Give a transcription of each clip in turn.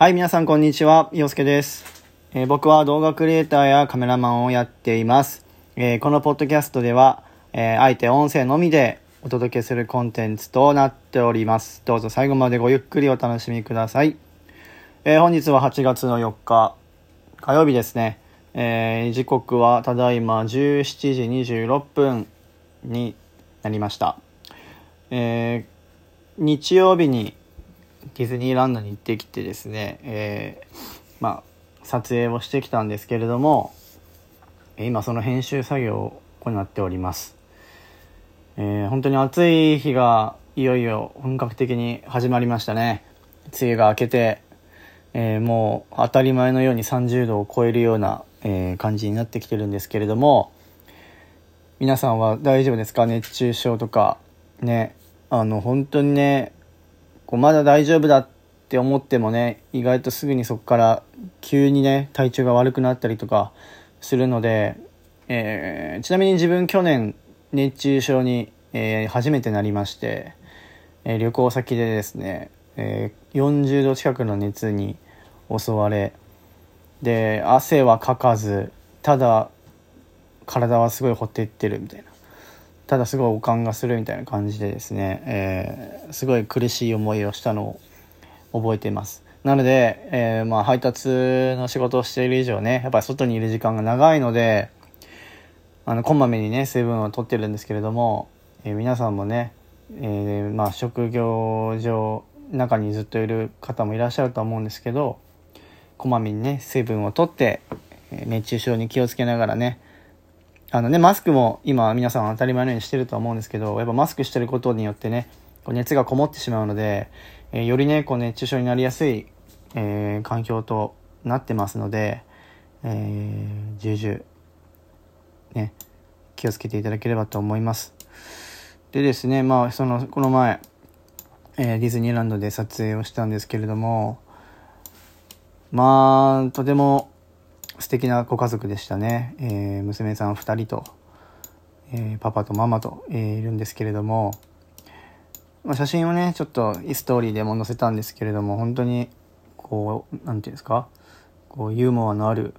はい、皆さんこんにちは。洋介です、えー僕は動画クリエイターやカメラマンをやっています。えーこのポッドキャストでは、えーあえて音声のみでお届けするコンテンツとなっております。どうぞ最後までごゆっくりお楽しみください。え本日は8月の4日、火曜日ですね。え時刻はただいま17時26分になりました。え日曜日にディズニーランドに行ってきてですね、えーまあ、撮影をしてきたんですけれども、今その編集作業を行っております。えー本当に暑い日がいよいよ本格的に始まりましたね。梅雨が明けて、えーもう当たり前のように30度を超えるような、えー感じになってきてるんですけれども、皆さんは大丈夫ですか？熱中症とかねあの本当にねこうまだ大丈夫だって思ってもね意外とすぐにそこから急にね体調が悪くなったりとかするので、えーちなみに自分去年熱中症に、えー初めてなりまして、えー旅行先でですね、えー40度近くの熱に襲われで汗はかかずただ体はすごいほってってるみたいな。ただすごい悪感がするみたいな感じでですね、えーすごい苦しい思いをしたのを覚えています。なので、えーまあ、配達の仕事をしている以上ねやっぱり外にいる時間が長いのであのこまめにね水分を取ってるんですけれども、えー皆さんもね、えーまあ、職業上中にずっといる方もいらっしゃると思うんですけどこまめにね水分を取って熱中症に気をつけながらねあのね、マスクも今皆さん当たり前のようにしてるとは思うんですけど、やっぱマスクしてることによってね、こう熱がこもってしまうので、えーよりね、こう熱中症になりやすい、えー環境となってますので、えー重々、ね、気をつけていただければと思います。でですね、まあ、その、この前、えーディズニーランドで撮影をしたんですけれども、まあ、とても素敵なご家族でしたね。えー娘さん2人と、えーパパとママと、えーいるんですけれども、まあ、写真をね、ちょっとストーリーでも載せたんですけれども、本当に、こう、なんていうんですか、こう、ユーモアのある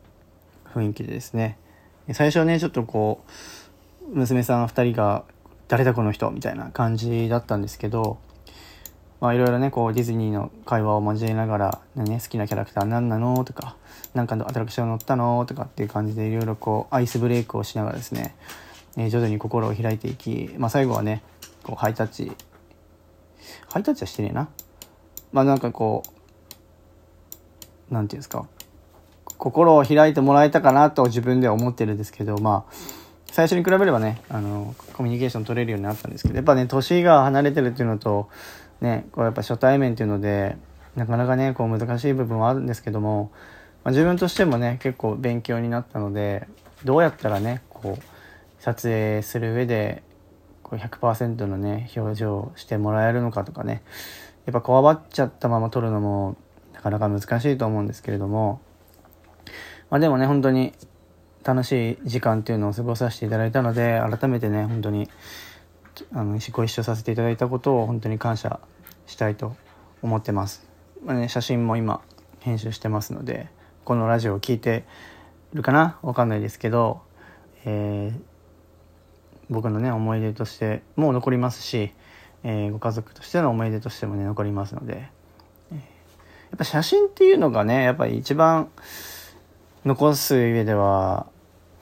雰囲気でですね、最初はね、ちょっとこう、娘さん2人が、誰だこの人？みたいな感じだったんですけど、まあいろいろね、こうディズニーの会話を交えながら、ね、好きなキャラクター何なのとか、なんかのアトラクション乗ったのとかっていう感じでいろいろこうアイスブレイクをしながらですね、えー徐々に心を開いていき、まあ最後はね、こうハイタッチ、ハイタッチはしてねえな。まあなんかこう、なんていうんですか、心を開いてもらえたかなと自分では思ってるんですけど、まあ、最初に比べればね、あの、コミュニケーション取れるようになったんですけど、やっぱね、年が離れてるっていうのと、ね、こうやっぱ初対面っていうので、なかなかね、こう難しい部分はあるんですけども、まあ、自分としてもね、結構勉強になったので、どうやったらね、こう、撮影する上で、こう100%のね、表情をしてもらえるのかとかね、やっぱこわばっちゃったまま撮るのも、なかなか難しいと思うんですけれども、まあでもね、本当に楽しい時間っていうのを過ごさせていただいたので、改めてね、本当に、あの、ご一緒させていただいたことを本当に感謝したいと思ってます。まあね、写真も今、編集してますので、このラジオを聞いてるかな？わかんないですけど、えー僕のね、思い出としても残りますし、えーご家族としての思い出としてもね、残りますので、えーやっぱ写真っていうのがね、やっぱり一番残す上では、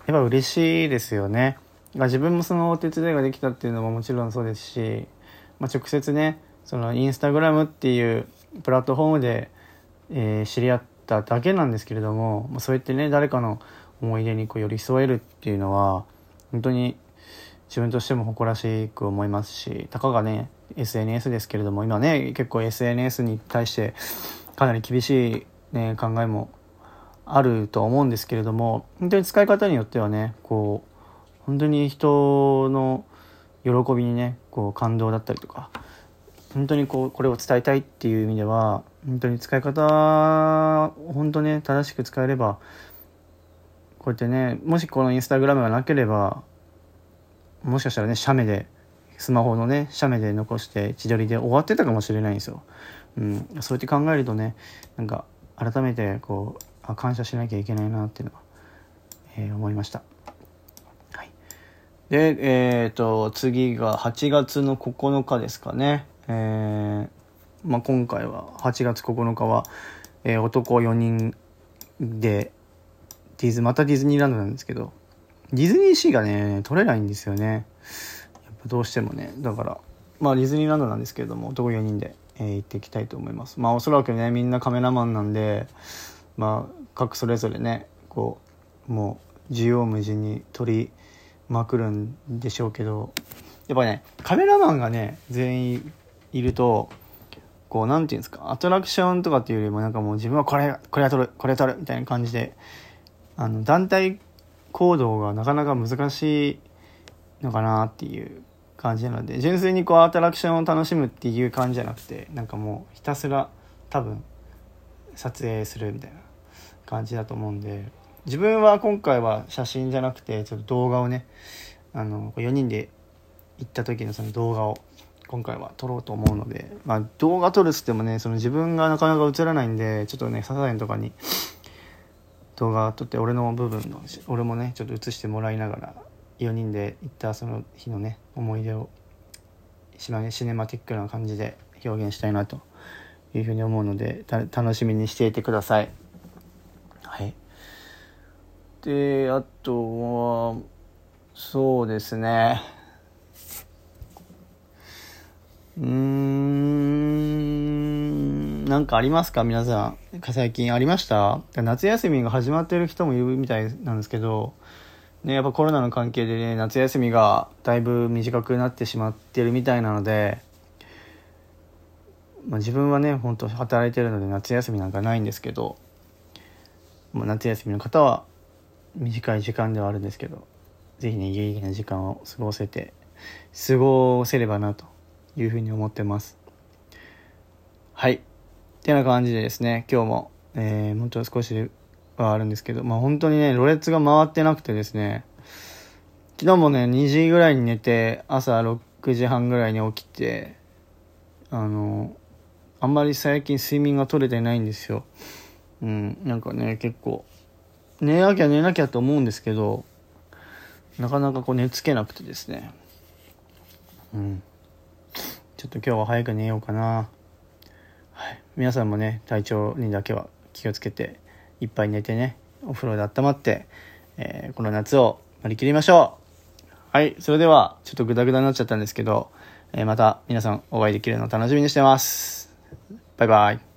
やっぱ嬉しいですよね。まあ自分もそのお手伝いができたっていうのももちろんそうですし、まあ、直接ね、そのインスタグラムっていうプラットフォームで、えー知り合っただけなんですけれども、まあ、そうやってね、誰かの思い出にこう寄り添えるっていうのは、本当に自分としても誇らしく思いますし、たかがね、SNS ですけれども、今ね、結構 SNS に対してかなり厳しい、ね、考えもあると思うんですけれども本当に使い方によってはねこう本当に人の喜びにねこう感動だったりとか本当にこうこれを伝えたいっていう意味では本当に使い方本当ね正しく使えればこうやってねもしこのインスタグラムがなければもしかしたらね写メでスマホのね写メで残して自撮りで終わってたかもしれないんですよ。うん、そうやって考えるとねなんか改めてこうあ感謝しなきゃいけないなっていうのは、えー、思いました。で、えっ、ー、と次が8月の9日ですかね。えーまあ、今回は8月9日は、えー、男4人でディズまたディズニーランドなんですけどディズニーシーがね取れないんですよね。やっぱどうしてもね。だからまあディズニーランドなんですけれども男4人で、えー、行っていきたいと思います。まあおそらくねみんなカメラマンなんでまあ各それぞれねこうもう縦横無尽に撮りまくるんでしょうけどやっぱねカメラマンがね全員いるとこうなんていうんですかアトラクションとかっていうよりもなんかもう自分はこれこれは撮るこれ撮るみたいな感じであの団体行動がなかなか難しいのかなっていう感じなので純粋にこうアトラクションを楽しむっていう感じじゃなくてなんかもうひたすら多分撮影するみたいな感じだと思うんで自分は今回は写真じゃなくてちょっと動画をねあの4人で行った時のその動画を今回は撮ろうと思うので、まあ、動画撮るっつってもねその自分がなかなか映らないんでちょっとねサザエンとかに動画撮って俺の部分の俺もねちょっと映してもらいながら4人で行ったその日のね思い出をシネマティックな感じで表現したいなというふうに思うので楽しみにしていてくださ。い、であとはそうですね。うーん、なんかありますか？皆さん。最近ありました？夏休みが始まってる人もいるみたいなんですけど、ね、やっぱコロナの関係でね、夏休みがだいぶ短くなってしまってるみたいなので、まあ、自分はね、本当働いてるので夏休みなんかないんですけど、まあ、夏休みの方は短い時間ではあるんですけど、是非ね、有意義な時間を過ごせて、過ごせればなというふうに思ってます。はい。ってな感じでですね、今日も、えー、本当少しはあるんですけど、まあ本当にね、ろれつが回ってなくてですね、昨日もね、2時ぐらいに寝て、朝6時半ぐらいに起きて、あの、あんまり最近睡眠が取れてないんですよ。うん、なんかね、結構、寝なきゃ寝なきゃと思うんですけど、なかなかこう寝つけなくてですね。うん。ちょっと今日は早く寝ようかな。はい。皆さんもね、体調にだけは気をつけて、いっぱい寝てね、お風呂で温まって、えー、この夏を乗り切りましょう。はい。それでは、ちょっとグダグダになっちゃったんですけど、えー、また皆さんお会いできるのを楽しみにしてます。バイバイ。